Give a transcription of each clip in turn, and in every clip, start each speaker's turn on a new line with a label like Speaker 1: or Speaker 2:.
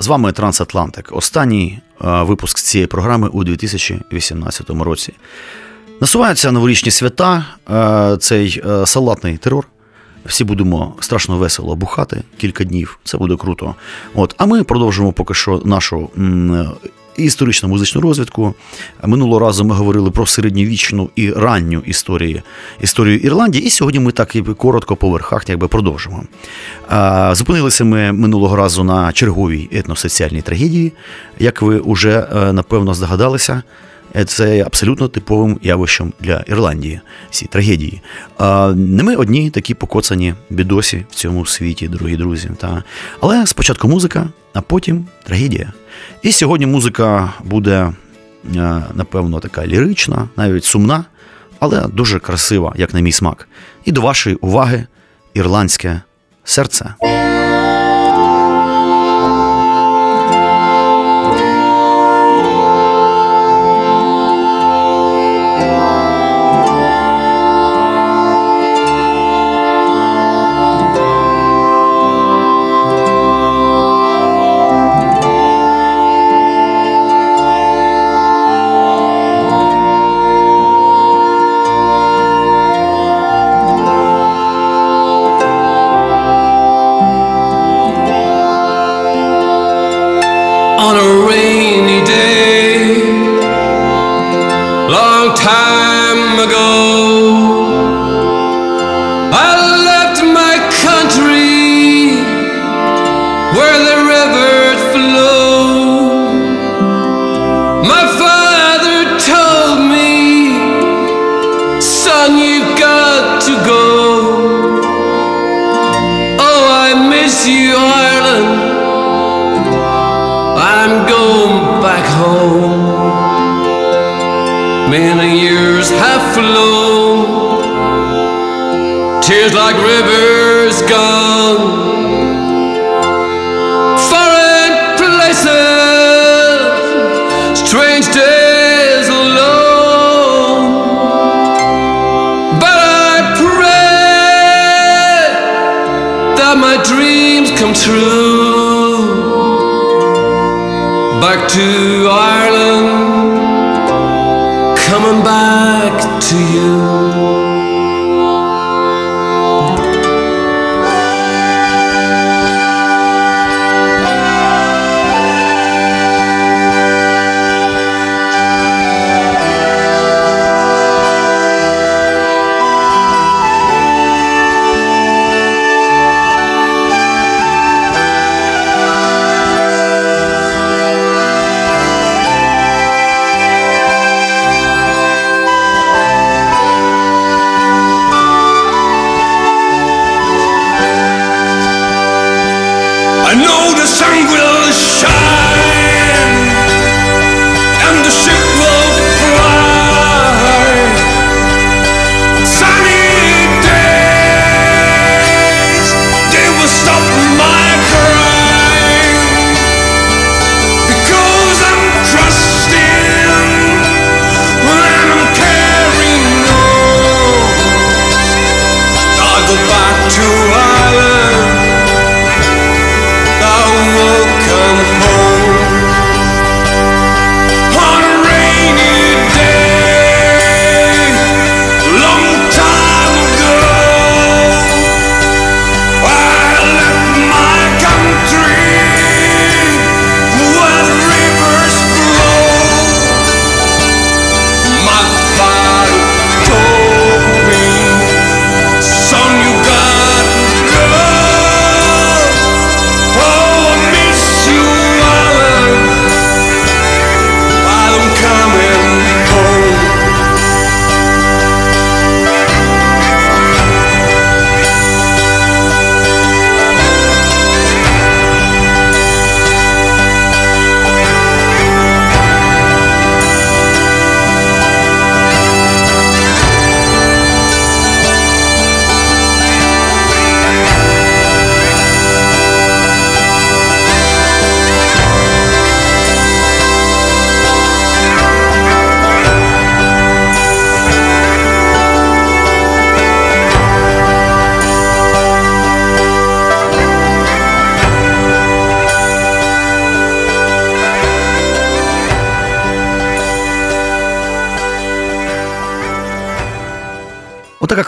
Speaker 1: З вами Трансатлантик. Останній е, випуск цієї програми у 2018 році. Насуваються новорічні свята, е, цей е, салатний терор. Всі будемо страшно весело бухати кілька днів. Це буде круто. От, а ми продовжимо поки що нашу м, історичну музичну розвідку. Минулого разу ми говорили про середньовічну і ранню історію, історію Ірландії, і сьогодні ми так і коротко по верхах якби продовжимо. Зупинилися ми минулого разу на черговій етносоціальній трагедії. Як ви вже напевно здогадалися, це абсолютно типовим явищем для Ірландії, ці трагедії. Не ми одні такі покоцані бідосі в цьому світі, дорогі друзі. Та. Але спочатку музика, а потім трагедія. І сьогодні музика буде, напевно, така лірична, навіть сумна, але дуже красива, як на мій смак. І до вашої уваги ірландське серце. time ago. I left my country where the river.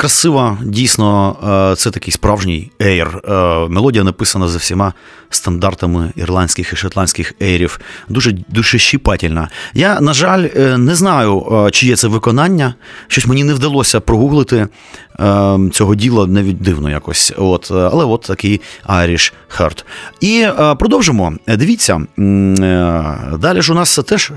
Speaker 1: Красива, дійсно, е, це такий справжній ейр. Е, мелодія написана за всіма стандартами ірландських і шотландських ейрів. Дуже душещіпательна. Я, на жаль, е, не знаю, чи є це виконання. Щось мені не вдалося прогуглити цього діла навіть дивно якось. От, Але от такий Irish Heart. І продовжимо. Дивіться, далі ж у нас це теж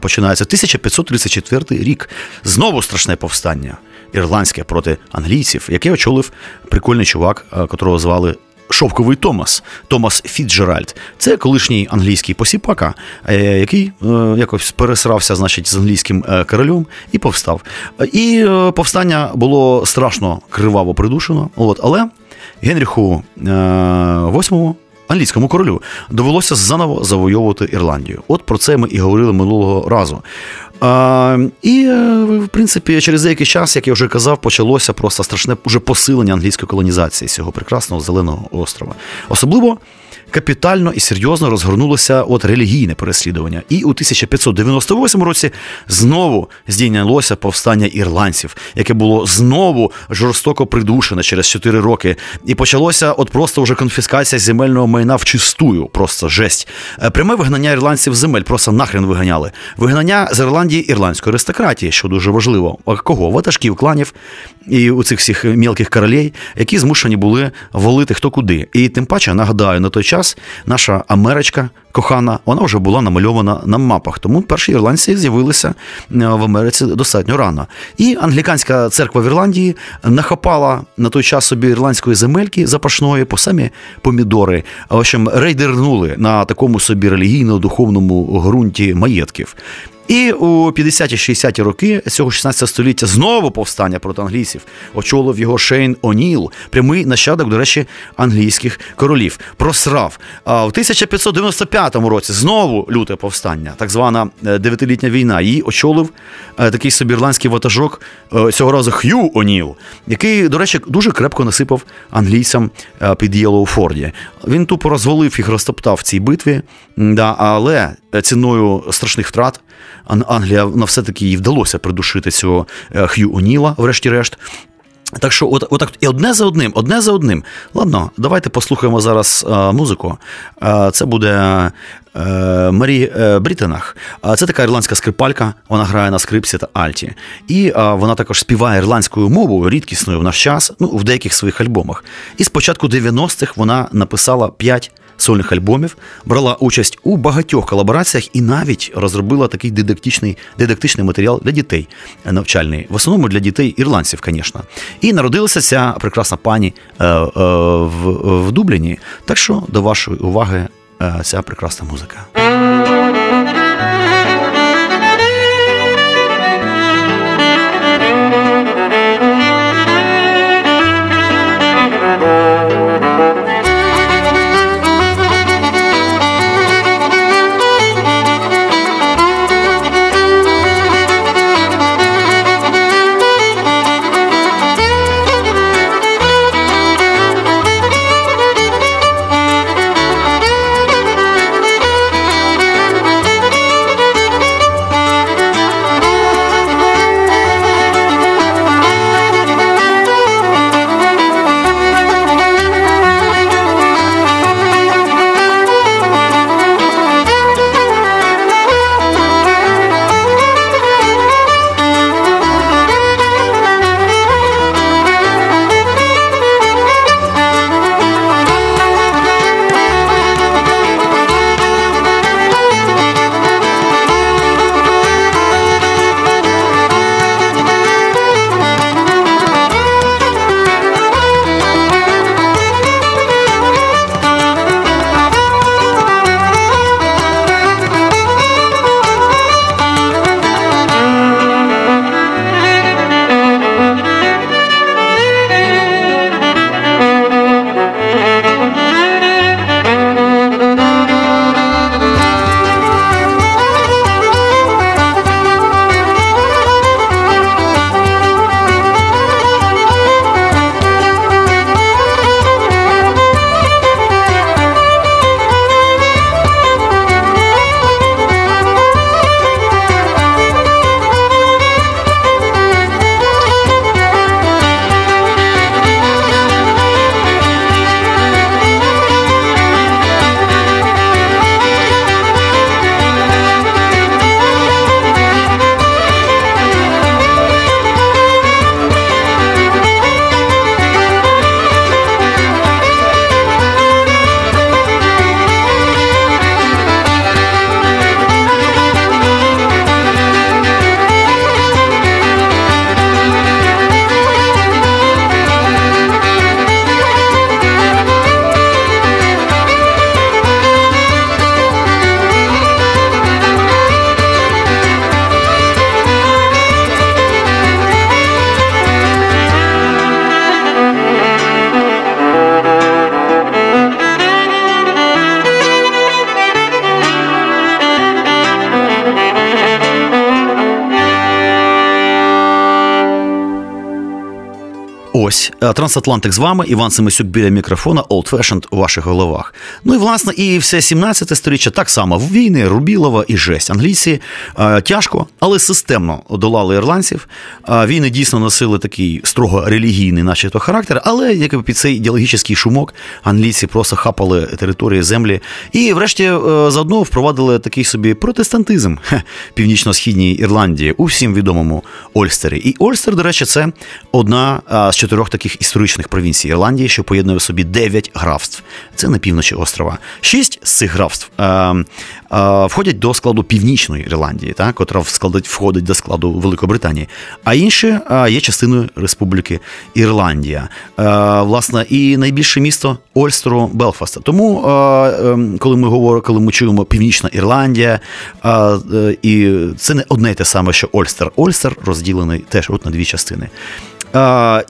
Speaker 1: починається 1534 рік. Знову страшне повстання ірландське проти англійців, яке очолив прикольний чувак, е, котрого звали. Шовковий Томас, Томас Фіджеральд. Це колишній англійський посіпака, е, який е, якось пересрався значить, з англійським королем і повстав. І повстання було страшно криваво придушено. От, Але Генріху VIII, англійському королю, довелося заново завойовувати Ірландію. От про це ми і говорили минулого разу. А, І, е, в принципі, через деякий час, як я вже казав, почалося просто страшне уже посилення англійської колонізації цього прекрасного зеленого острова. Особливо капітально і серйозно розгорнулося от релігійне переслідування. І у 1598 році знову здійнялося повстання ірландців, яке було знову жорстоко придушене через 4 роки. І почалося от просто вже конфіскація земельного майна в чистую, просто жесть. Е, пряме вигнання ірландців земель, просто нахрен виганяли. Вигнання з Ірландії ірландської аристократії, що дуже важливо. А кого? Ватажків, кланів і у цих всіх мілких королей, які змушені були волити хто куди. І тим паче нагадаю на той час час наша Америчка кохана, вона вже була намальована на мапах. Тому перші ірландці з'явилися е, в Америці достатньо рано. І англіканська церква в Ірландії нахапала на той час собі ірландської земельки запашної по самі помідори. В общем, рейдернули на такому собі релігійно-духовному ґрунті маєтків. І у 50-60-ті роки цього 16 століття знову повстання проти англійців очолив його Шейн О'Ніл, прямий нащадок, до речі, англійських королів. Просрав. А в 1595 році знову люте повстання, так звана е, дев'ятилітня війна. Її очолив е, такий собі ірландський ватажок е, цього разу Х'ю О'Ніл, який, до речі, дуже крепко насипав англійцям під Єлоуфорді. Він тупо розвалив їх, розтоптав в цій битві, але ціною страшних втрат. Англія на все-таки їй вдалося придушити цього е, Х'ю О'Ніла, врешті-решт. Так що, от, отак, і одне за одним, одне за одним. Ладно, давайте послухаємо зараз а, е, музику. А, Це буде а, е, Марі Брітенах. Це така ірландська скрипалька, вона грає на скрипці та альті. І вона також співає ірландською мовою, рідкісною в наш час, ну, в деяких своїх альбомах. І з початку 90-х вона написала 5 сольних альбомів, брала участь у багатьох колабораціях і навіть розробила такий дидактичний дидактичний матеріал для дітей навчальний, в основному для дітей ірландців, звісно. І народилася ця прекрасна пані е, е, в, в Дубліні. Так що до вашої уваги е, ця прекрасна музика. Ось е, Трансатлантик з вами, Іван Семисюк біля мікрофона, Old Fashioned у ваших головах. Ну і власне, і все 17 сторіччя так само війни, Рубілова і жесть. Англійці е, тяжко, але системно одолали ірландців. Війни дійсно носили такий строго релігійний, начебто, характер, але якби під цей ідеологічний шумок англійці просто хапали території землі і, врешті, е, заодно впровадили такий собі протестантизм північно-східній Ірландії у всім відомому Ольстері. І Ольстер, до речі, це одна з чотирьох таких історичних провінцій Ірландії, що поєднує в собі дев'ять графств. Це на півночі острова. Шість з цих графств е, е, входять до складу Північної Ірландії, та, котра вскладить, входить до складу Великобританії. А інші є частиною Республіки Ірландія. Е, власне, і найбільше місто Ольстеру Белфаста. Тому, е, ем, коли ми говоримо, коли ми чуємо Північна Ірландія, е, і це не одне й те саме, що Ольстер. Ольстер розділений теж от на дві частини.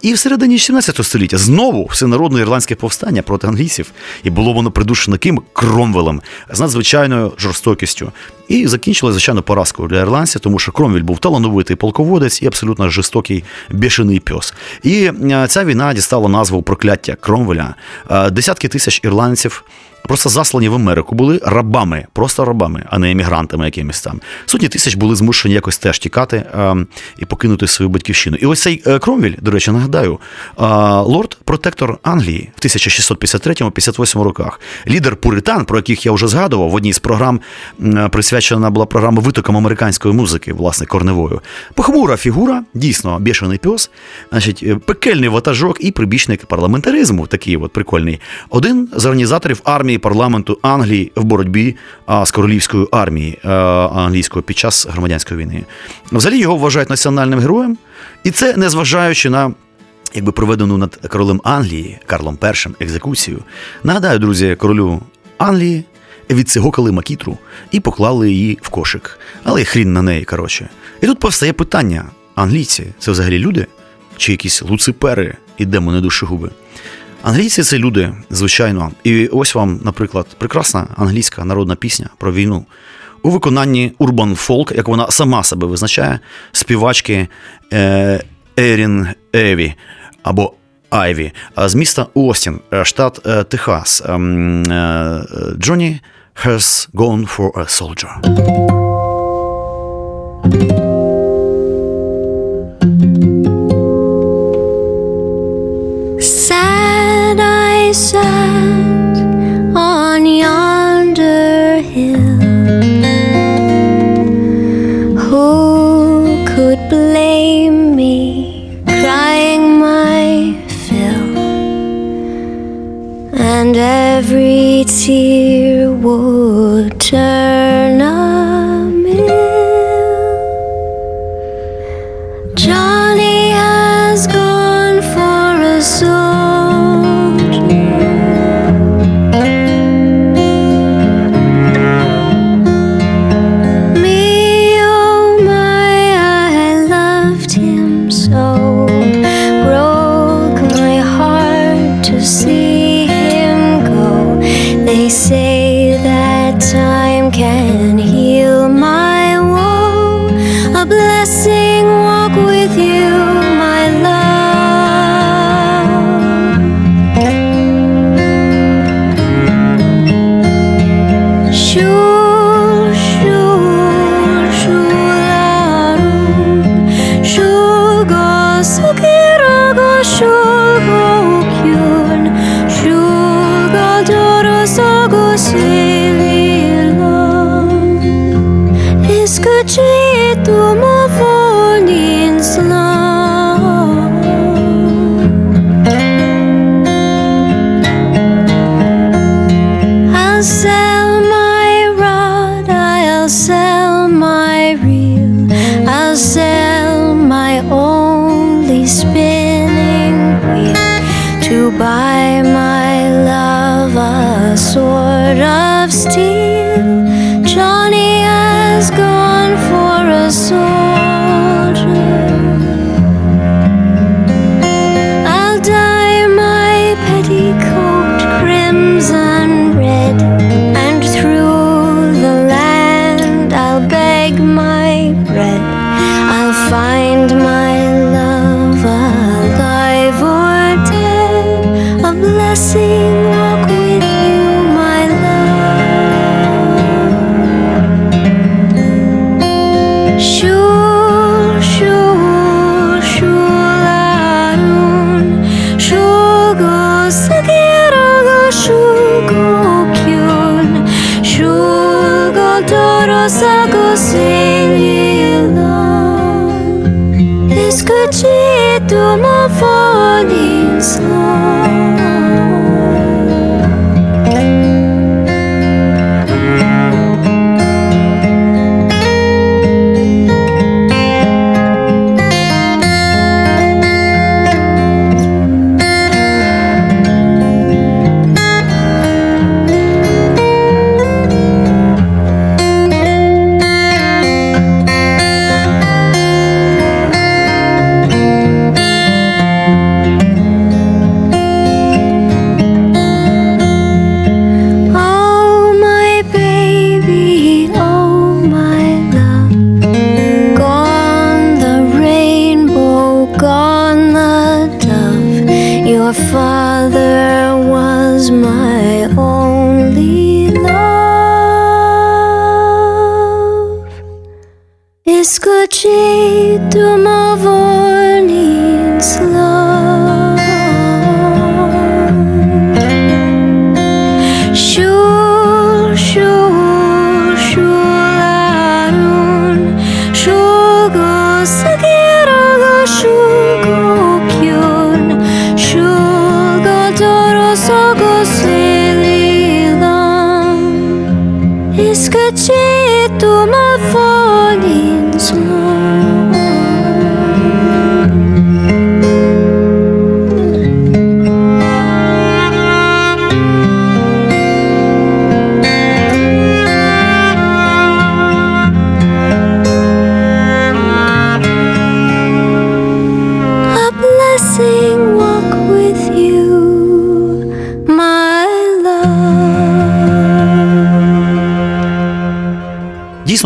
Speaker 1: І в середині 17 століття знову всенародне ірландське повстання проти англійців, і було воно придушено ким Кромвелем з надзвичайною жорстокістю. І закінчилось, звичайно, поразкою для ірландців, тому що Кромвель був талановитий полководець і абсолютно жорстокий бішений пес. І ця війна дістала назву прокляття Кромвеля. Десятки тисяч ірландців просто заслані в Америку, були рабами, просто рабами, а не емігрантами якимись там. Сотні тисяч були змушені якось теж тікати е, і покинути свою батьківщину. І ось цей е, Кромвіль, до речі, нагадаю, е, лорд-протектор Англії в 1653-58 роках, лідер Пуритан, про яких я вже згадував, в одній з програм присвячена була програма витокам американської музики, власне, корневою. Похмура фігура, дійсно, бішений пес, значить, е, пекельний ватажок і прибічник парламентаризму, такий от прикольний. Один з організаторів армії армії парламенту Англії в боротьбі з королівською армією англійською під час громадянської війни. Взагалі його вважають національним героєм, і це незважаючи на. Якби проведену над королем Англії Карлом І екзекуцію. Нагадаю, друзі, королю Англії відцигокали макітру і поклали її в кошик. Але хрін на неї, коротше. І тут повстає питання: англійці це взагалі люди? Чи якісь луципери і демони душогуби? Англійці це люди, звичайно. І ось вам, наприклад, прекрасна англійська народна пісня про війну. У виконанні Урбан Фолк, як вона сама себе визначає, співачки е, Ерін Еві або Айві з міста Остін, е, штат е, Техас. Ем, Джонні has gone for a soldier. Sat on yonder hill. Who could blame me crying my fill? And every tear would turn a
Speaker 2: time can heal my woe. A blessing walk with you.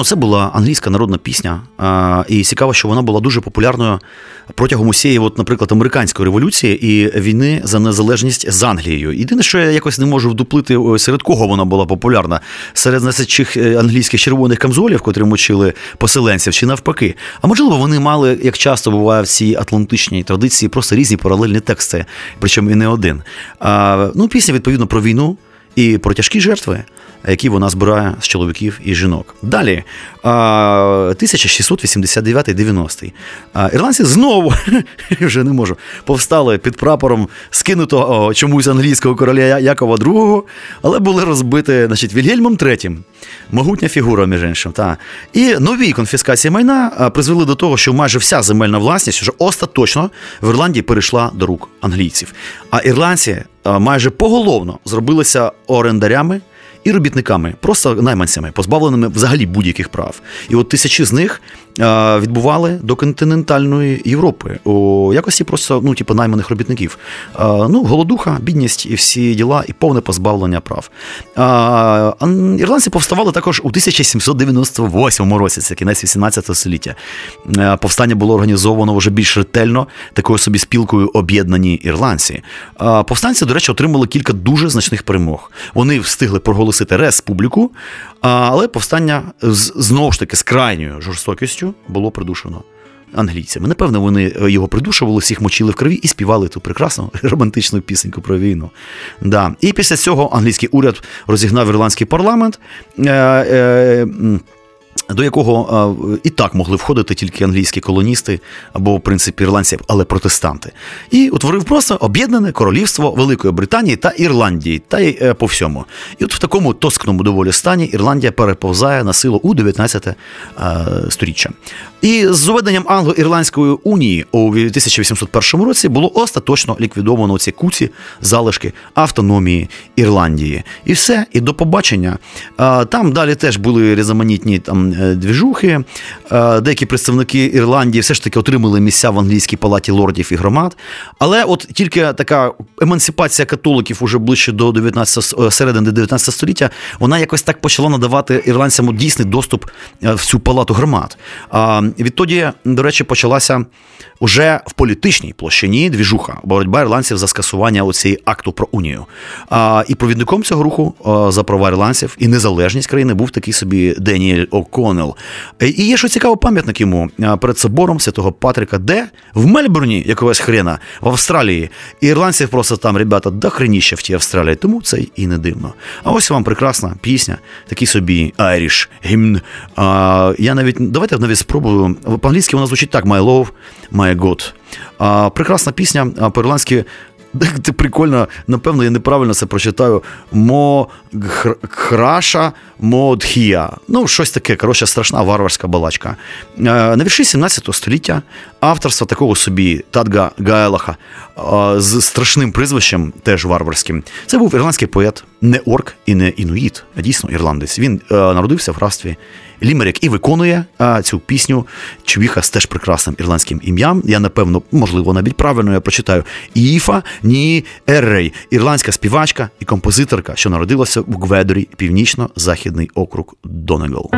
Speaker 1: Це була англійська народна пісня, і цікаво, що вона була дуже популярною протягом усієї, от, наприклад, американської революції і війни за незалежність з Англією. Єдине, що я якось не можу вдуплити, серед кого вона була популярна, серед носячих е, англійських червоних камзолів, котрі мочили поселенців, чи навпаки. А можливо, вони мали, як часто буває в цій атлантичній традиції, просто різні паралельні тексти, причому і не один. Ну, пісня відповідно про війну і про тяжкі жертви, які вона збирає з чоловіків і жінок. Далі, 1689-90. Ірландці знову вже не можу повстали під прапором скинутого чомусь англійського короля Якова II, але були розбиті значить, Вільгельмом III. Могутня фігура, між іншим. Та. І нові конфіскації майна призвели до того, що майже вся земельна власність вже остаточно в Ірландії перейшла до рук англійців. А ірландці майже поголовно зробилися орендарями. І робітниками, просто найманцями, позбавленими взагалі будь-яких прав. І от тисячі з них відбували до континентальної Європи у якості просто ну, типу, найманих робітників. Е, ну, голодуха, бідність і всі діла, і повне позбавлення прав. Е, ан- ірландці повставали також у 1798 році, це кінець 18 століття. Е, повстання було організовано вже більш ретельно такою собі спілкою об'єднані ірландці. Е, повстанці, до речі, отримали кілька дуже значних перемог. Вони встигли проголосити республіку, але повстання знову ж таки з крайньою жорстокістю було придушено. Англійцями. Напевно, вони е, його придушували, всіх мочили в крові і співали ту прекрасну романтичну пісеньку про війну. Да. І після цього англійський уряд розігнав ірландський парламент. Е, е, до якого і так могли входити тільки англійські колоністи або, в принципі, ірландці, але протестанти. І утворив просто об'єднане королівство Великої Британії та Ірландії, та й е, по всьому. І от в такому тоскному доволі стані Ірландія переповзає на силу у 19 е, сторіччя. І з уведенням Англо-Ірландської унії у 1801 році було остаточно ліквідовано ці куці залишки автономії Ірландії. І все, і до побачення. Там далі теж були різноманітні там двіжухи. Е, Деякі представники Ірландії все ж таки отримали місця в англійській палаті лордів і громад. Але от тільки така емансипація католиків уже ближче до 19, е, середини 19 століття, вона якось так почала надавати ірландцям дійсний доступ е, в цю палату громад. А відтоді, до речі, почалася уже в політичній площині двіжуха, боротьба ірландців за скасування оцієї акту про унію. А, і провідником цього руху за права ірландців і незалежність країни був такий собі Деніель О'Коннор, О'Коннелл. Е, І є що цікаво пам'ятник йому е, перед собором святого Патрика, де в Мельбурні, якогось хрена, в Австралії. І ірландців просто там, ребята, до хреніще в тій Австралії, тому це і не дивно. А ось вам прекрасна пісня, такий собі Irish гімн. Я навіть давайте навіть спробую. По-англійськи вона звучить так: My love, my God. А, прекрасна пісня по-ірландськи. Це прикольно, напевно, я неправильно це прочитаю. Мо храша модхія. Ну, щось таке, коротше, страшна варварська балачка. На вірші 17 століття авторства такого собі Тадга Гаелаха е, з страшним прізвищем, теж варварським. Це був ірландський поет, не орк і не інуїт, а дійсно ірландець. Він е, народився в графстві Лімерик і виконує а, цю пісню Чувіха з теж прекрасним ірландським ім'ям. Я напевно, можливо, навіть правильно я прочитаю. Іфа Ні Еррей, ірландська співачка і композиторка, що народилася в Гведорі, північно-західний округ Донегал.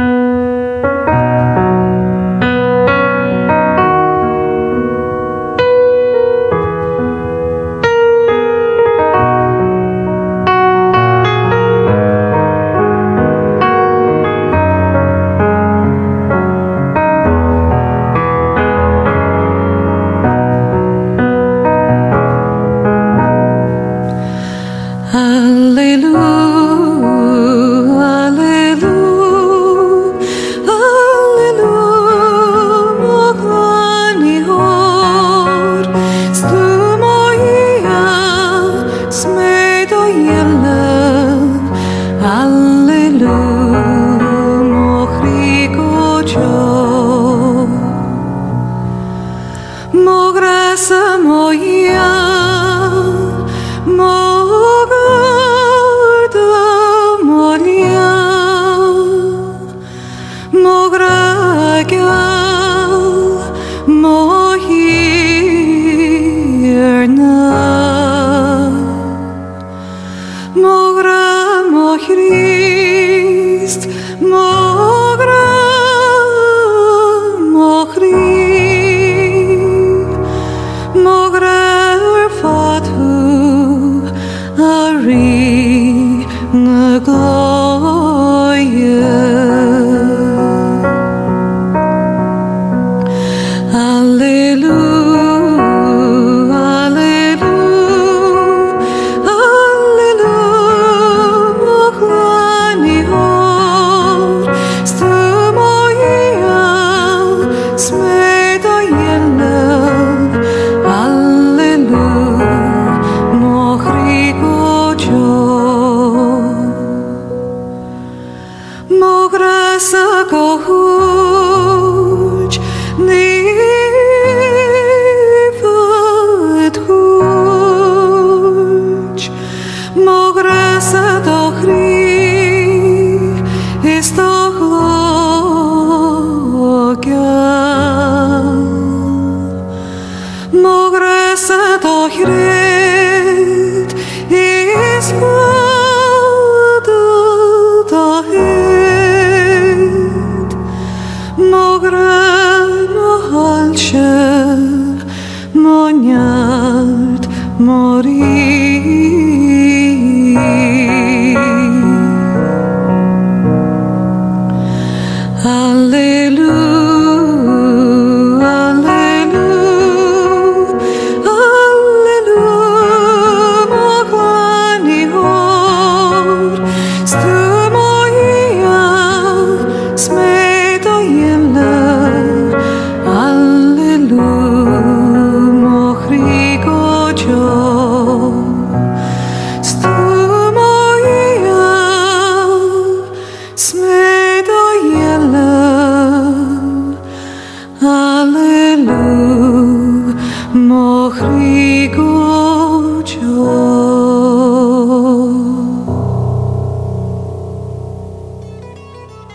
Speaker 2: μαχρή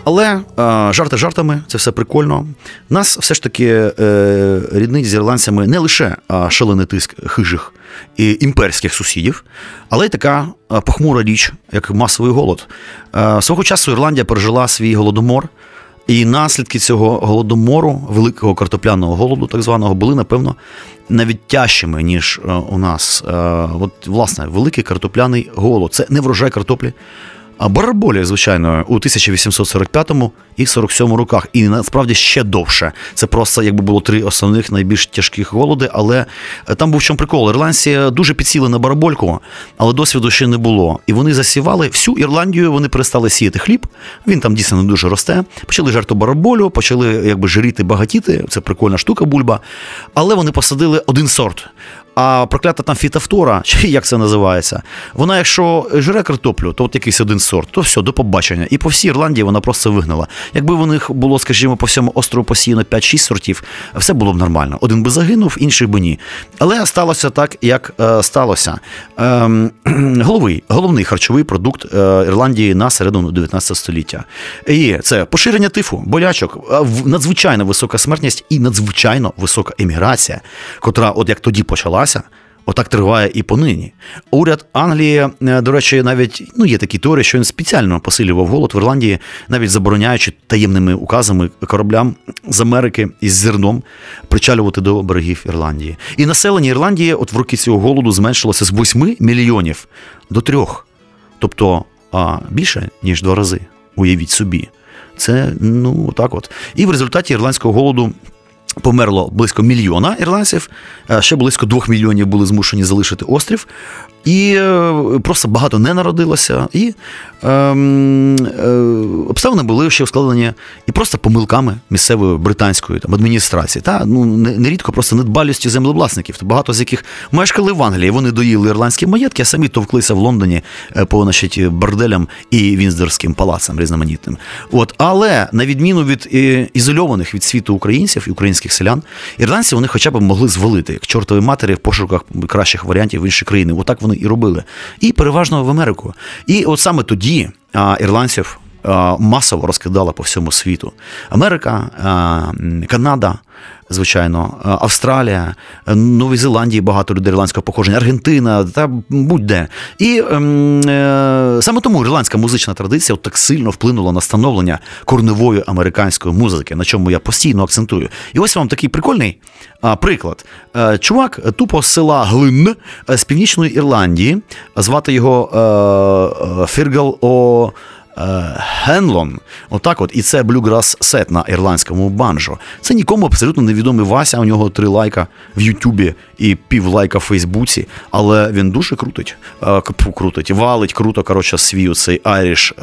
Speaker 1: Але е, жарти жартами, це все прикольно. Нас все ж таки е, ріднить з ірландцями не лише е, шалений тиск хижих і імперських сусідів, але й така е, похмура річ, як масовий голод. Е, свого часу Ірландія пережила свій голодомор, і наслідки цього голодомору, великого картопляного голоду, так званого, були, напевно, навіть тяжчими, ніж е, у нас. Е, от, власне, великий картопляний голод. Це не врожай картоплі. А бараболі, звичайно, у 1845 і 47 роках, і насправді ще довше. Це просто якби було три основних найбільш тяжких голоди, але е, там був в чому прикол. Ірландці дуже підсіли на барабольку, але досвіду ще не було. І вони засівали всю Ірландію, вони перестали сіяти хліб. Він там дійсно не дуже росте. Почали жертву бараболю, почали якби жиріти, багатіти. Це прикольна штука, бульба. Але вони посадили один сорт. А проклята там фітофтора, чи як це називається, вона, якщо жре картоплю, то от якийсь один сорт, то все, до побачення. І по всій Ірландії вона просто вигнала. Якби у них було, скажімо, по всьому острову посіяно 5-6 сортів, все було б нормально. Один би загинув, інший би ні. Але сталося так, як е, сталося. Ем, головий, головний харчовий продукт е, Ірландії на середину 19 століття. І це поширення тифу, болячок, е, надзвичайно висока смертність і надзвичайно висока еміграція, котра, от як тоді почалася. Отак триває і понині. Уряд Англії, е, до речі, навіть ну є такі теорії, що він спеціально посилював голод в Ірландії, навіть забороняючи таємними указами кораблям з Америки із зерном причалювати до берегів Ірландії. І населення Ірландії, от в роки цього голоду, зменшилося з 8 мільйонів до 3. Тобто а, більше ніж два рази. Уявіть собі. Це ну так от. І в результаті ірландського голоду померло близько мільйона ірландців, е, ще близько двох мільйонів були змушені залишити острів. І е, просто багато не народилося, і ем, е, обставини були ще ускладнені і просто помилками місцевої британської там, адміністрації. Та ну нерідко просто недбалістю землевласників, багато з яких мешкали в Англії. Вони доїли ірландські маєтки, а самі товклися в Лондоні е, по значить, борделям і Вінздорським палацам різноманітним. От, але на відміну від е, ізольованих від світу українців і українських селян, ірландці вони хоча б могли звалити як чортові матері в пошуках кращих варіантів в інші країни. Отак вони і робили. І переважно в Америку. І от саме тоді ірландців масово розкидала по всьому світу. Америка, Канада. Звичайно, Австралія, е, Новій Зеландії багато людей ірландського походження, Аргентина та будь-де. І ем, е, саме тому ірландська музична традиція так сильно вплинула на становлення корневої американської музики, на чому я постійно акцентую. І ось вам такий прикольний приклад. Е, чувак е, тупо з села Глин е, з північної Ірландії, звати його е, е, Фіргал О. Е, Хенлон, отак от, і це блюграс сет на ірландському банджо. Це нікому абсолютно невідомий Вася. У нього три лайка в Ютубі і пів лайка в Фейсбуці, але він дуже крутить, е, крутить, валить круто, коротше, свій цей Irish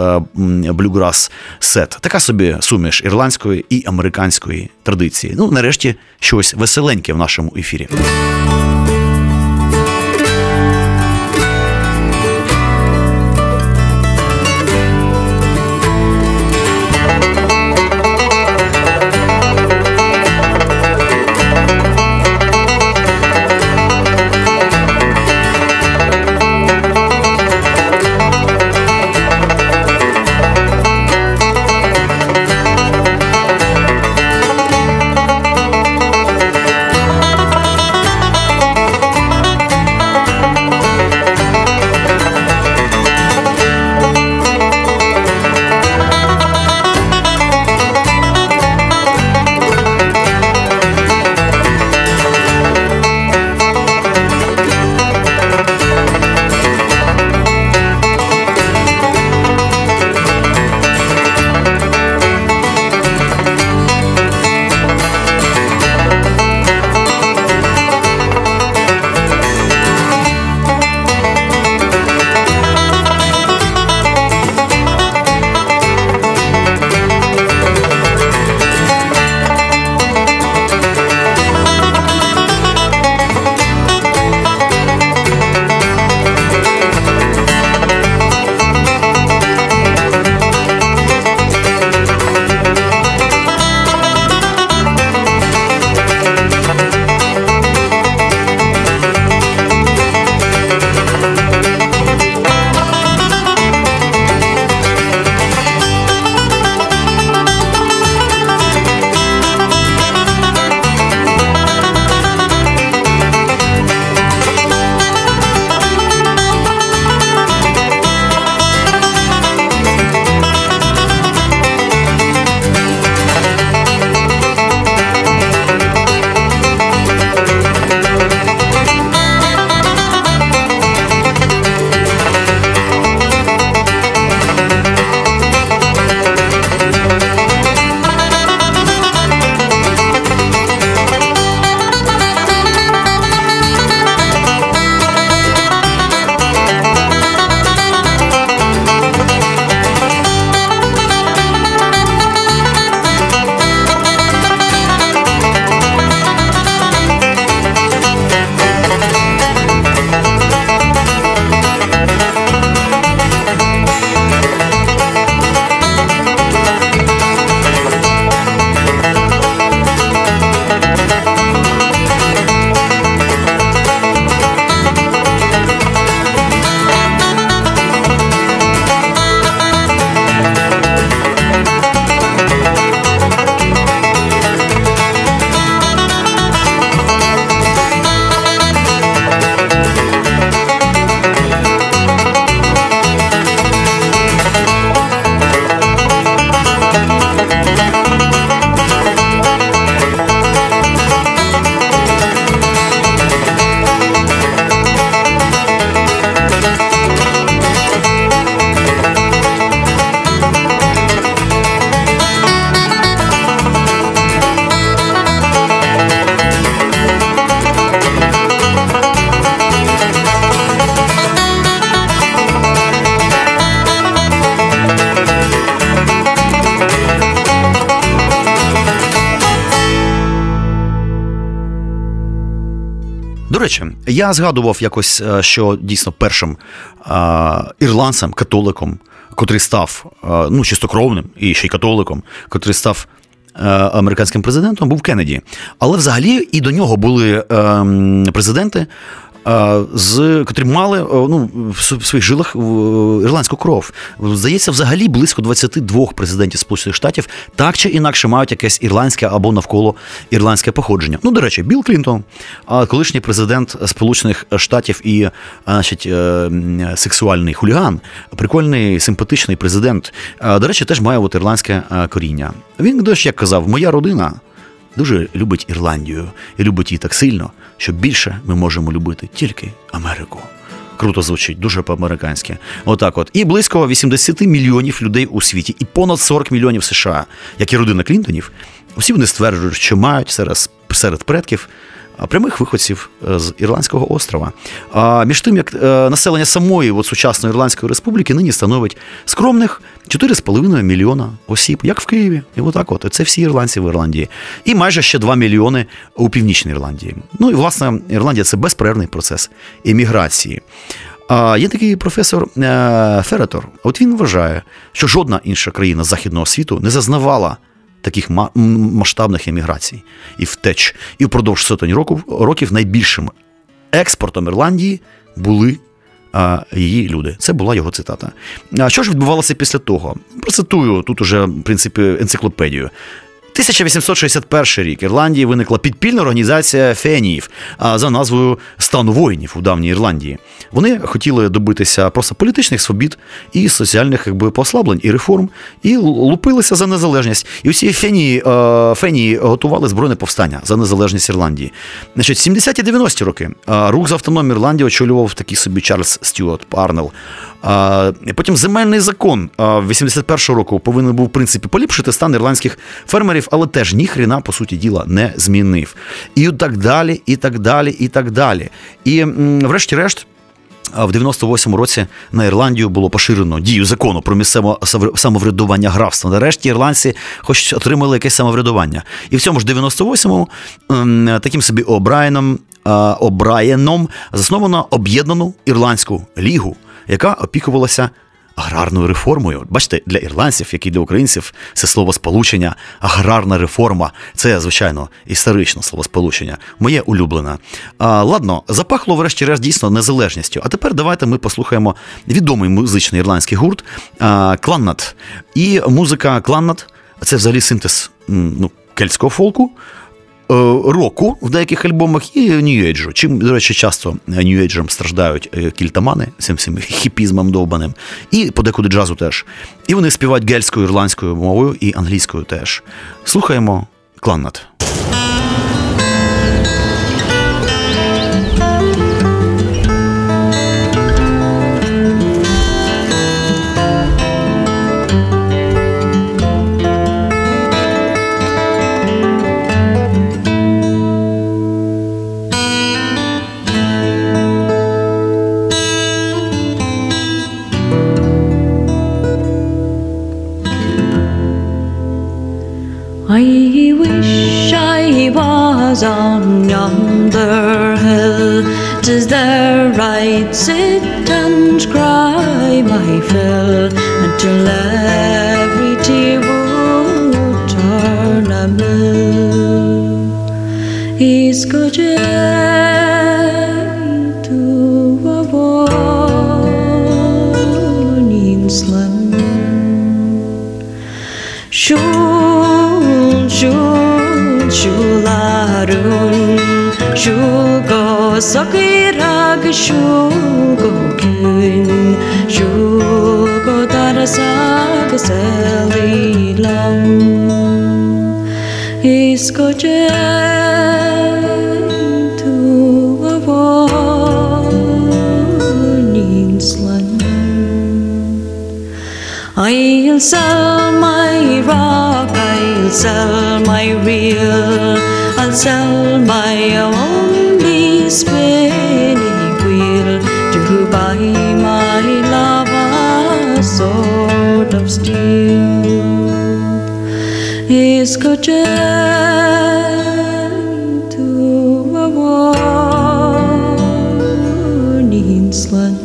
Speaker 1: е, блюграс сет. Така собі суміш ірландської і американської традиції. Ну, нарешті, щось веселеньке в нашому ефірі. Я згадував якось, е, що дійсно першим е, ірландцем, католиком, котрий став е, ну, чистокровним і ще й католиком, котрий став. Американським президентом був Кеннеді. Але взагалі і до нього були ем, президенти, з, котрі мали е, ну, в своїх жилах е, ірландську кров. Здається, взагалі близько 22 президентів Сполучених Штатів так чи інакше мають якесь ірландське або навколо ірландське походження. Ну, до речі, Білл Клінтон, колишній президент Сполучених Штатів і значить, е, сексуальний хуліган, прикольний, симпатичний президент. До речі, теж має от ірландське е, коріння. Він, до як казав, моя родина дуже любить Ірландію і любить її так сильно, що більше ми можемо любити тільки Америку. Круто звучить, дуже по-американськи. Отак от. І близько 80 мільйонів людей у світі, і понад 40 мільйонів США, як і родина Клінтонів, усі вони стверджують, що мають серед, серед предків прямих виходців е, з Ірландського острова. А між тим, як е, населення самої от, сучасної Ірландської республіки нині становить скромних 4,5 мільйона осіб, як в Києві. І отак от. Це всі ірландці в Ірландії. І майже ще 2 мільйони у Північній Ірландії. Ну і власне Ірландія це безперервний процес еміграції. А є такий професор е, Феретор. От він вважає, що жодна інша країна західного світу не зазнавала таких ма- масштабних еміграцій і втеч. І впродовж сотень років, років найбільшим експортом Ірландії були її люди. Це була його цитата. А що ж відбувалося після того? Процитую тут уже, в принципі, енциклопедію. 1861 рік Ірландії виникла підпільна організація феніїв за назвою Стану воїнів у давній Ірландії. Вони хотіли добитися просто політичних свобід і соціальних якби, послаблень і реформ, і лупилися за незалежність. І усі фенії, е, фенії готували збройне повстання за незалежність Ірландії. Значить, 70-ті 90-ті роки рух за автономію Ірландії очолював такий собі Чарльз Стюарт Парнелл. Потім земельний закон 81-го року повинен був в принципі поліпшити стан ірландських фермерів, але теж ніхрена, по суті діла, не змінив. І так далі, і так далі, і так далі. І врешті-решт. В 98-му році на Ірландію було поширено дію закону про місцеве самоврядування графства. Нарешті ірландці хоч отримали якесь самоврядування. І в цьому ж 98-му ем, таким собі О'Брайеном, а, О'Брайеном засновано об'єднану ірландську лігу, яка опікувалася аграрною реформою. Бачите, для ірландців, як і для українців, це слово сполучення, аграрна реформа. Це, звичайно, історичне словосполучення. Моє улюблене. А, ладно, запахло, врешті-решт, дійсно незалежністю. А тепер давайте ми послухаємо відомий музичний ірландський гурт Кланнат. І музика Кланнат це взагалі синтез ну, кельтського фолку. Е, Року в деяких альбомах і нью-ейджу. Чим, до речі, часто нью-ейджем страждають е, кільтамани цим всім хіпізмом довбаним, і подекуди джазу теж. І вони співають гельською, ірландською мовою і англійською теж. Слухаємо Кланнат.
Speaker 2: I wish I was on yonder hill. Tis there I'd sit and cry my fill until every tear would turn a mill. He's good Hosszak virág, sógó kőn, sógó társzák, szelílam. Iszko tu a vonyin slan. I'll sell my rock, I'll sell my reel, I'll sell my own spinning wheel to buy my love a sword of steel. Escuché tu warning slang.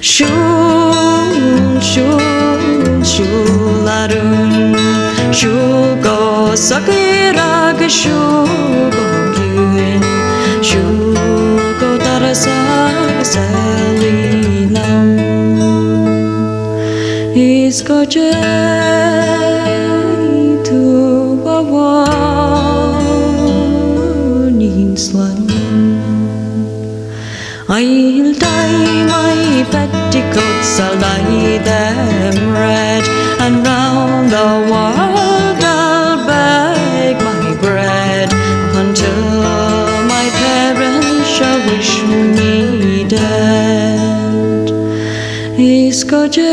Speaker 2: Shun, shun, shularun, shugo sakira gashun. I'll dye my petticoats, I'll dye them red, and round the world I'll my bread until my parents shall wish me dead. Iskoje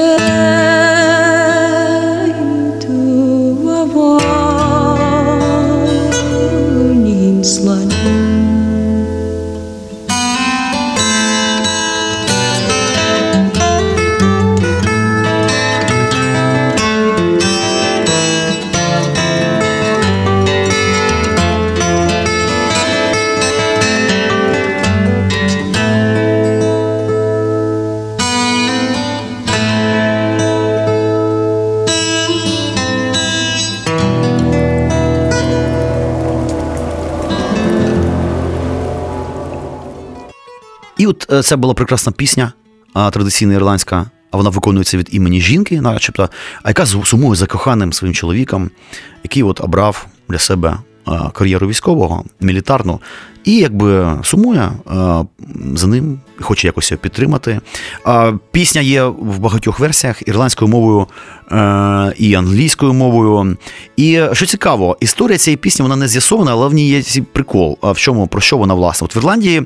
Speaker 1: це була прекрасна пісня, традиційна ірландська, а вона виконується від імені жінки, начебто, а яка сумує за коханим своїм чоловіком, який от обрав для себе кар'єру військового, мілітарну, і якби сумує за ним, хоче якось підтримати. Пісня є в багатьох версіях ірландською мовою е, і англійською мовою. І що цікаво, історія цієї пісні вона не з'ясована, але в ній є прикол. В чому про що вона власне? От в Ірландії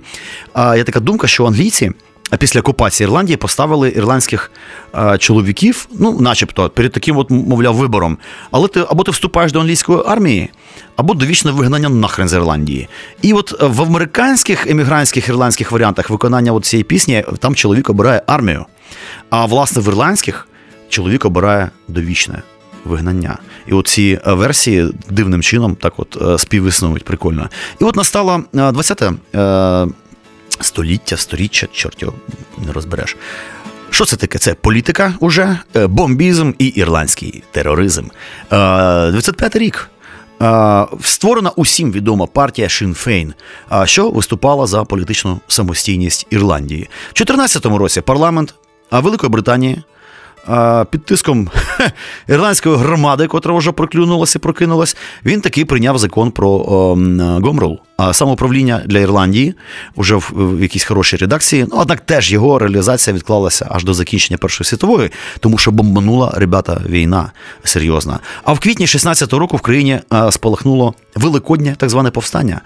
Speaker 1: є така думка, що англійці. А після окупації Ірландії поставили ірландських е, чоловіків, ну, начебто, перед таким, от, мовляв, вибором. Але ти або ти вступаєш до англійської армії, або довічне вигнання нахрен з Ірландії. І от е, в американських емігрантських ірландських варіантах виконання от цієї пісні там чоловік обирає армію. А власне в ірландських чоловік обирає довічне вигнання. І оці е, версії дивним чином так от е, співіснують прикольно. І от настало 20-те. Е, століття, сторіччя, чорт його не розбереш. Що це таке? Це політика уже, е, бомбізм і ірландський тероризм. Е, 95 рік. Е, Створена усім відома партія Шінфейн, е, що виступала за політичну самостійність Ірландії. В 2014 році парламент е, Великої Британії е, під тиском ірландської громади, котра вже проклюнулася і прокинулась, він таки прийняв закон про Гомрул, а самоуправління для Ірландії вже в, в якійсь хорошій редакції. Ну, однак теж його реалізація відклалася аж до закінчення Першої світової, тому що бомбанула ребята війна серйозна. А в квітні 16-го року в країні е, спалахнуло великоднє так зване повстання,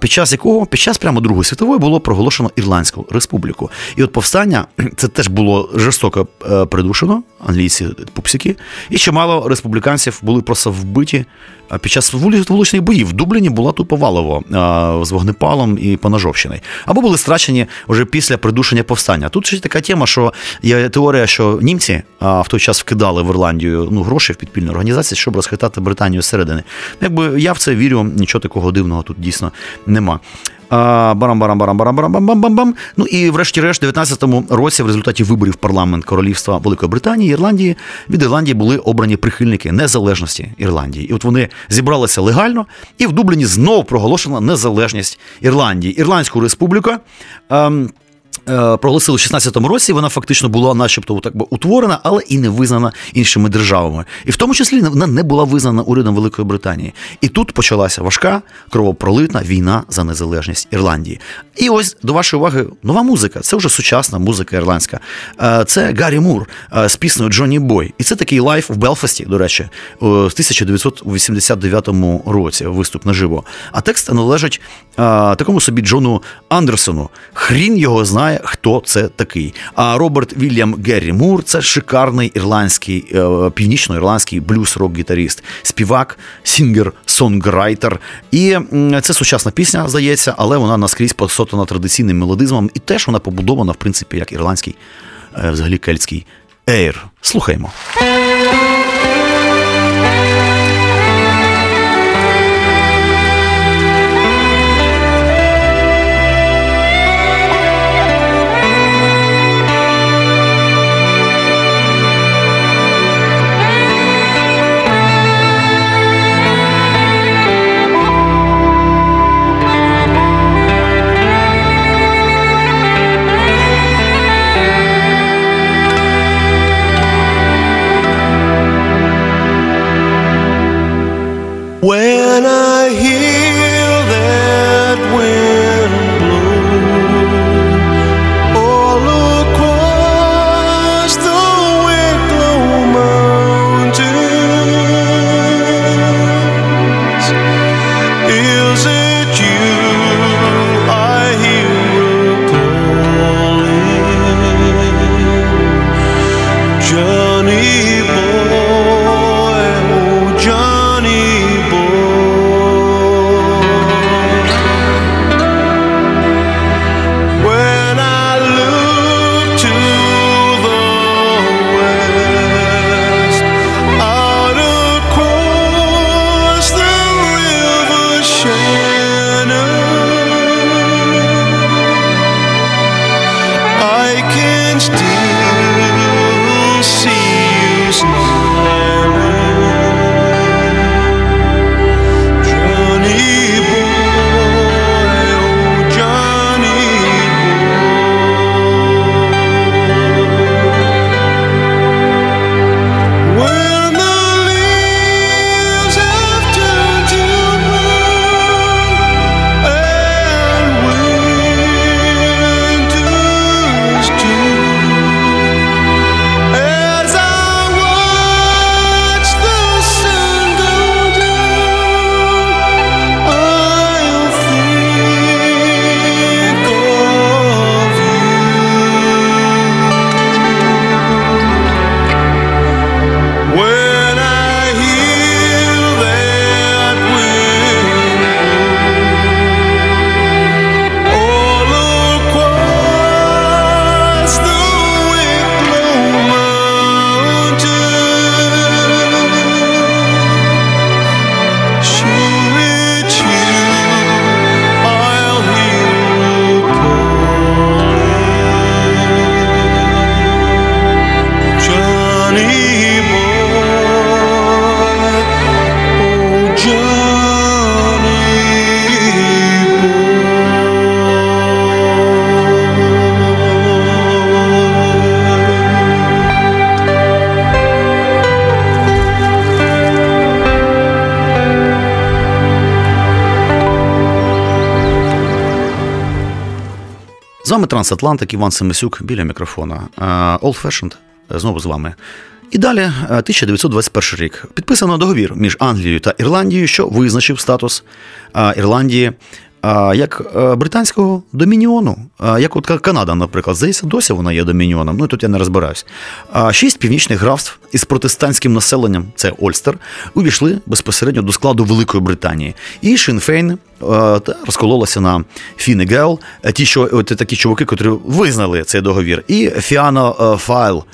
Speaker 1: під час якого під час прямо Другої світової було проголошено Ірландську республіку. І от повстання це теж було жорстоко е, придушено, англійці пупсики, і чимало республіканців були просто вбиті під час вуличних боїв. В Дубліні була тупо валово з вогнепалом і поножовщиною. Або були страчені вже після придушення повстання. Тут ще така тема, що є теорія, що німці в той час вкидали в Ірландію ну, гроші в підпільну організацію, щоб розхитати Британію зсередини. Якби я в це вірю, нічого такого дивного тут дійсно нема. Барам барам барам барам барам бам бам бам Ну і врешті-решт, в 19-му році, в результаті виборів парламент Королівства Великої Британії і Ірландії від Ірландії були обрані прихильники незалежності Ірландії. І от вони зібралися легально, і в Дубліні знов проголошена незалежність Ірландії. Ірландську республіку. Ем, Проголосили в 16-му році, вона фактично була, начебто, так би утворена, але і не визнана іншими державами. І в тому числі вона не була визнана урядом Великої Британії. І тут почалася важка кровопролитна війна за незалежність Ірландії. І ось до вашої уваги нова музика. Це вже сучасна музика ірландська. Е, Це Гері Мур е, з піснею Джонні Бой. І це такий live в Белфасті, до речі, в 1989 році виступ наживо. А текст належить е, такому собі Джону Андерсону. Хрін його знає, хто це такий. А Роберт Вільям Геррі Мур це шикарний ірландський, е, північно-ірландський блюз-рок-гітаріст, співак, singer, songwriter. І це сучасна пісня, здається, але вона наскрізь просотана традиційним мелодизмом, і теж вона побудована, в принципі, як ірландський, е, взагалі кельтський ейр. Слухаємо. З вами Трансатлантик Іван Семисюк біля мікрофона. Е, Old Fashioned е, знову з вами. І далі, е, 1921 рік, підписано договір між Англією та Ірландією, що визначив статус е, Ірландії е, як е, британського домініону, Е, як от Канада, наприклад, здається, досі вона є домініоном. Ну тут я не розбираюсь. Шість північних графств із протестантським населенням, це Ольстер, увійшли безпосередньо до складу Великої Британії. І Шинн Фейн та розкололася на Фіне Гел, е, ті, що от такі чуваки, котрі визнали цей договір, і Фіана е, Файл.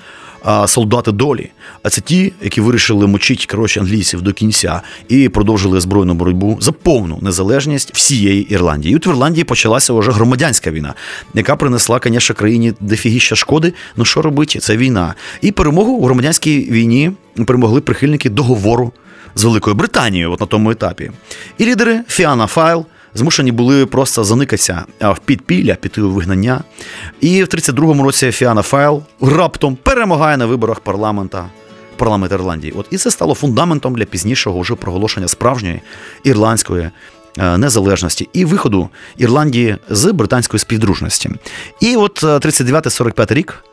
Speaker 1: А, Солдати долі, а це ті, які вирішили мочити коротше, англійців до кінця і продовжили збройну боротьбу за повну незалежність всієї Ірландії. І от в Ірландії почалася вже громадянська війна, яка принесла, звісно, країні до фігіща шкоди. Ну що робити? Це війна. І перемогу у громадянській війні перемогли прихильники договору з Великою Британією, от на тому етапі. І лідери Фіана Файл змушені були просто заникатися в підпілля, піти у вигнання. І в 32-му році Фіана Файл раптом перемагає на виборах парламента. Парламент Ірландії. От і це стало фундаментом для пізнішого вже проголошення справжньої ірландської е, незалежності і виходу Ірландії з британської співдружності. І от е, 39-45 рік.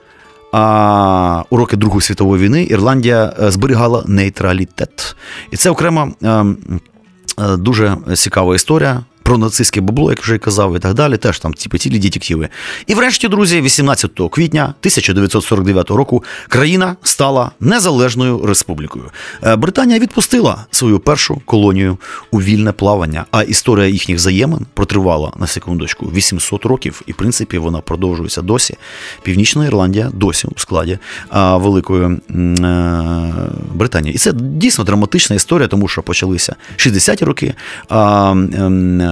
Speaker 1: А у роки Другої світової війни Ірландія е, зберігала нейтралітет. І це окрема е, е, дуже цікава історія. Про нацистське бабло, як вже і казав, і так далі, теж там типу, цілі детективи. І врешті, друзі, 18 квітня 1949 року країна стала незалежною республікою. Е, Британія відпустила свою першу колонію у вільне плавання, а історія їхніх взаємин протривала на секундочку 800 років, і в принципі вона продовжується досі. Північна Ірландія досі у складі Великої е, Британії. І це дійсно драматична історія, тому що почалися 60-ті роки.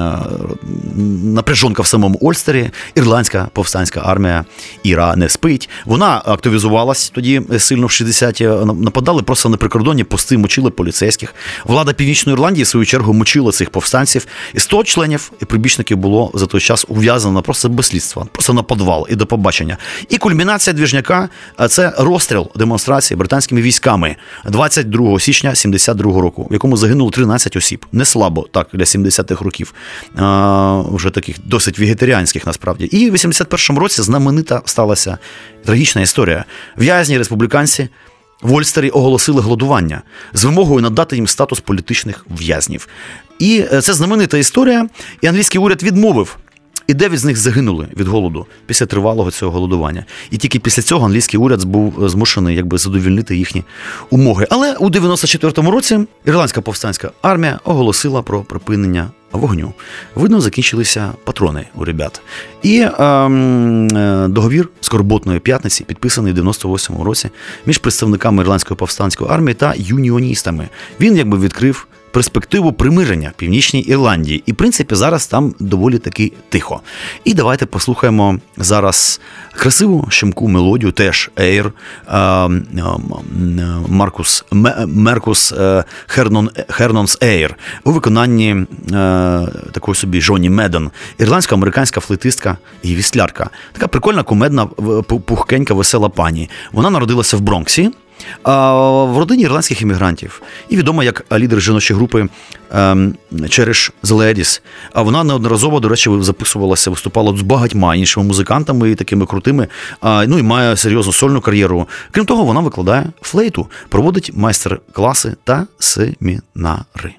Speaker 1: А, е, напряжонка в самому Ольстері, ірландська повстанська армія Іра не спить. Вона активізувалась тоді сильно в 60-ті, нападали просто на прикордонні пости, мочили поліцейських. Влада Північної Ірландії, в свою чергу, мочила цих повстанців. І 100 членів і прибічників було за той час ув'язано просто без слідства, просто на подвал і до побачення. І кульмінація двіжняка це розстріл демонстрації британськими військами 22 січня 72 року, в якому загинуло 13 осіб. Не слабо так для 70-х років вже таких досить вегетаріанських насправді. І в 81-му році знаменита сталася трагічна історія. В'язні республіканці. В Ольстері оголосили голодування з вимогою надати їм статус політичних в'язнів. І е, це знаменита історія, і англійський уряд відмовив. І дев'ять з них загинули від голоду після тривалого цього голодування. І тільки після цього англійський уряд був змушений якби задовільнити їхні умоги. Але у 94-му році ірландська повстанська армія оголосила про припинення вогню. Видно, закінчилися патрони у ребят. І ем, е, договір скорботної п'ятниці, підписаний в 98-му році між представниками ірландської повстанської армії та юніоністами. Він якби відкрив. Перспективу примирення в Північній Ірландії. І, в принципі, зараз там доволі таки тихо. І давайте послухаємо зараз красиву щемку мелодію, теж Ейр Маркус Меркус е, Хернон, Хернонс Ейр у виконанні е, такої собі Джоані Медден, ірландсько-американська флейтистка і вістлярка. Така прикольна, кумедна, пухкенька, весела пані. Вона народилася в Бронксі. В родині ірландських іммігрантів і відома як лідер жіночої групи ем, Череш The А вона неодноразово, до речі, записувалася, виступала з багатьма іншими музикантами і такими крутими. Ну і має серйозну сольну кар'єру. Крім того, вона викладає флейту, проводить майстер-класи та семінари.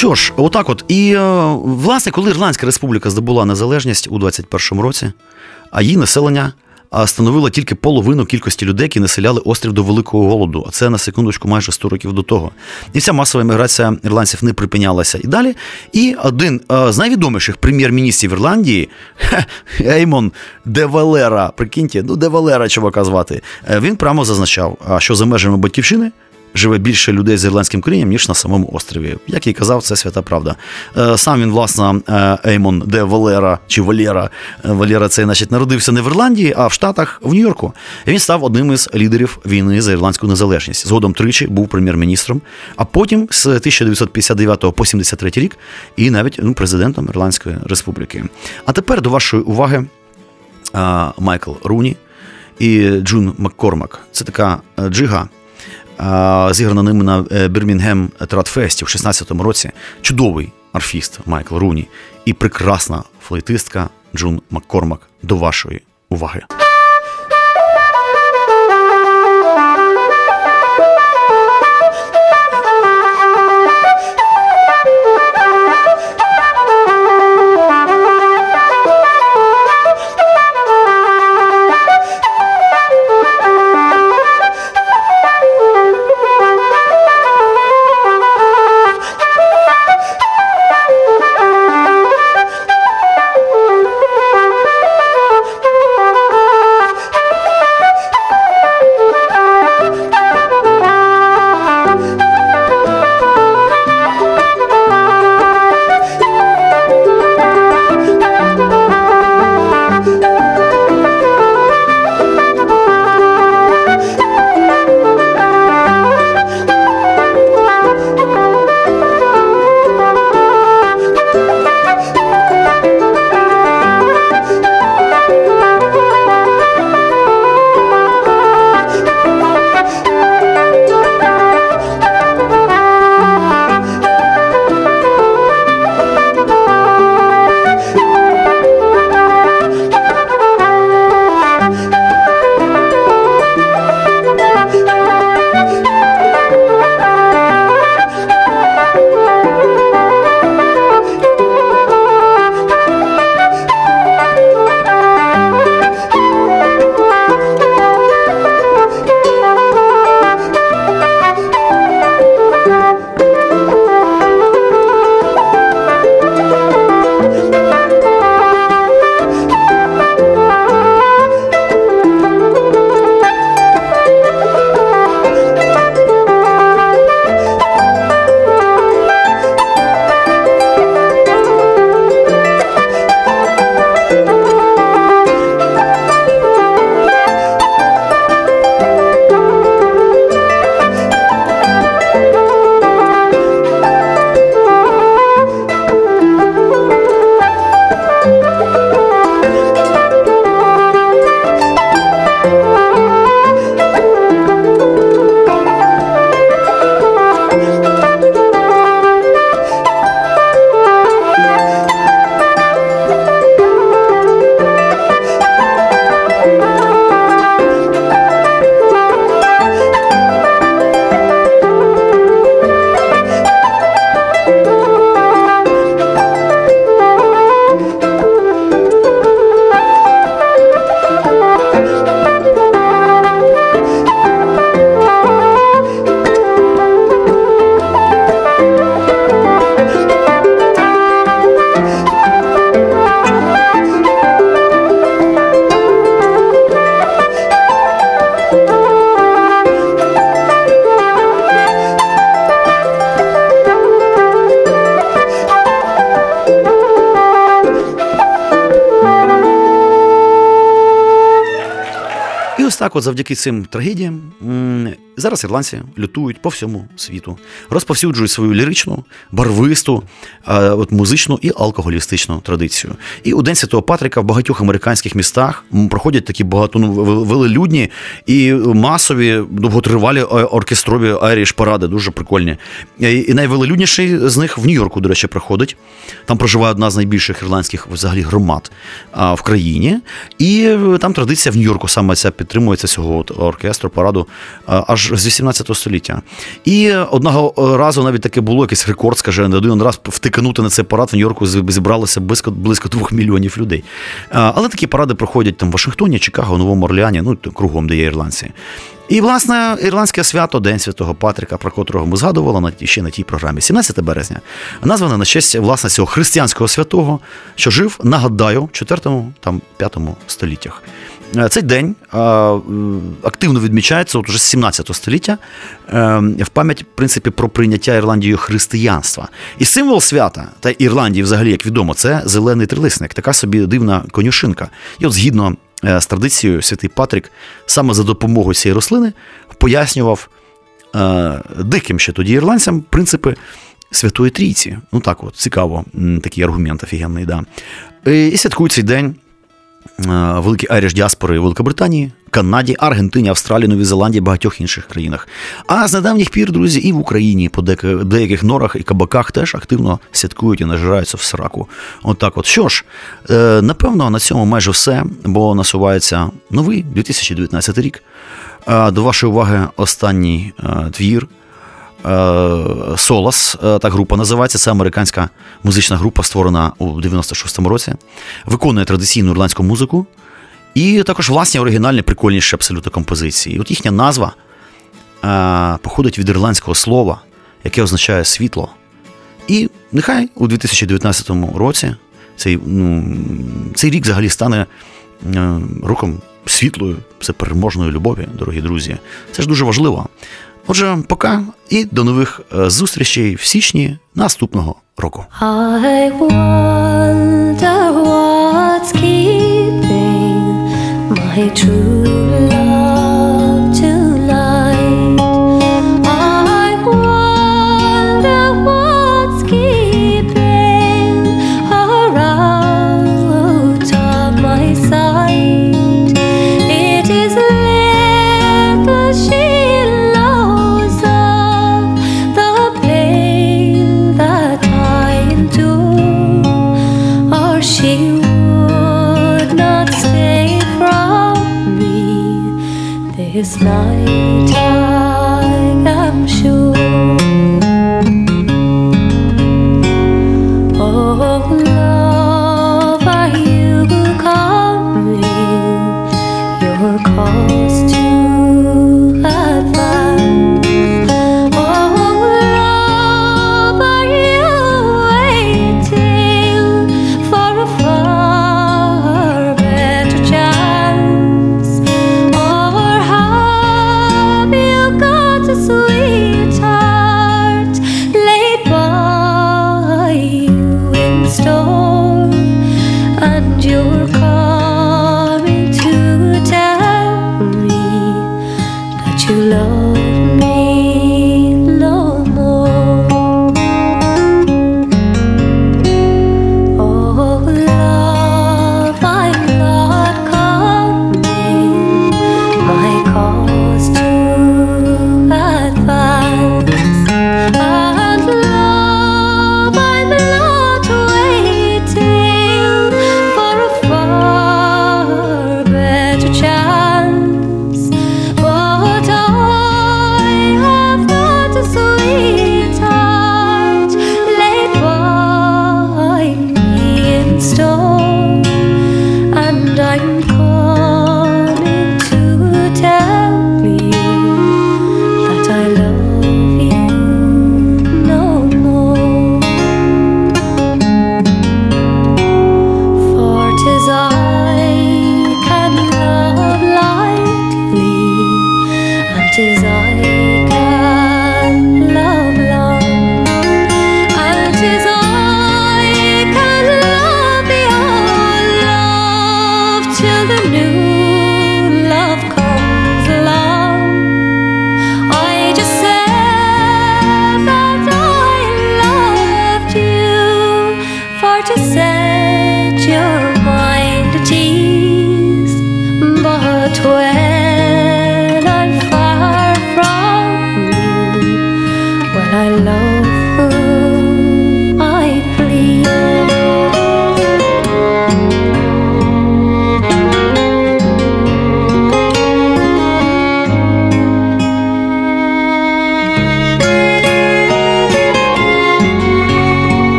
Speaker 1: Що ж, отак от. І е, власне, коли Ірландська Республіка здобула незалежність у 21-му році, а її населення становило тільки половину кількості людей, які населяли острів до Великого голоду. А це на секундочку майже 100 років до того. І вся масова еміграція ірландців не припинялася і далі. І один е, з найвідоміших прем'єр-міністрів Ірландії Еймон де Валера, прикиньте, ну де Валера, чувака звати, е, він прямо зазначав, що за межами батьківщини живе більше людей з ірландським корінням, ніж на самому острові. Як і казав, це свята правда. Е, Сам він, власне, е, Еймон де Валера чи Валера. е, Валера цей, значить, народився не в Ірландії, а в Штатах, в Нью-Йорку. Він став одним із лідерів війни за ірландську незалежність. Згодом тричі був прем'єр-міністром, а потім з 1959 по 73 рік і навіть ну, президентом Ірландської республіки. А тепер до вашої уваги Майкл Руні і Джун Маккормак. Це така джига, зіграна ними на Бірмінгем Тратфесті в 16-му році. Чудовий арфіст Майкл Руні і прекрасна флейтистка Джун Маккормак. До вашої уваги. Так, от завдяки цим трагедіям, зараз ірландці лютують по всьому світу, розповсюджують свою ліричну, барвисту, от музичну і алкоголістичну традицію. І у День Святого Патрика в багатьох американських містах проходять такі багато ну, велелюдні і масові довготривалі е, оркестрові айріш паради, дуже прикольні. І найвелелюдніший з них в Нью-Йорку, до речі, проходить. Там проживає одна з найбільших ірландських взагалі громад в країні. І е, там традиція в Нью-Йорку саме ця підтримується цього оркестру, параду аж з 18 століття. І одного разу навіть таке було якийсь рекорд, скаже, не один раз втиканути на цей парад в Нью-Йорку зібралося близько близько двох мільйонів людей. Але такі паради проходять там в Вашингтоні, Чикаго, Новому Орлеані, ну кругом, де є ірландці. І, власне, ірландське свято, День Святого Патрика, про котрого ми згадували на ще на тій програмі, 17 березня, назване на честь власне цього християнського святого, що жив, нагадаю, в 4-5 століттях. Е, Цей день е, активно відмічається от уже з 17 століття е, в пам'ять в принципі про прийняття Ірландією християнства. І символ свята та Ірландії, взагалі, як відомо, це зелений трилисник, така собі дивна конюшинка. І от згідно з традицією, святий Патрік саме за допомогою цієї рослини пояснював диким ще тоді ірландцям принципи. Святої Трійці. Ну так от, цікаво, такий аргумент офігенний, да. І святкують цей день великі айріш діаспори в Великобританії, Канаді, Аргентині, Австралії, Новій Зеландії, багатьох інших країнах. А з недавніх пір, друзі, і в Україні по деяких норах і кабаках теж активно святкують і нажираються в сраку. От так от. Що ж, е, напевно, на цьому майже все, бо насувається новий 2019 рік. До вашої уваги останній е, твір. Солас, е, та група називається. Це американська музична група, створена у 96-му році, виконує традиційну ірландську музику і також власні оригінальні, прикольніші абсолютно композиції. От їхня назва е, походить від ірландського слова, яке означає світло. І нехай у 2019 році цей ну, цей рік взагалі стане е, роком світлої, всепереможної любові, дорогі друзі. Це ж дуже важливо. Отже, пока і до нових е, зустрічей в січні наступного року.
Speaker 2: I wonder what's keeping my true love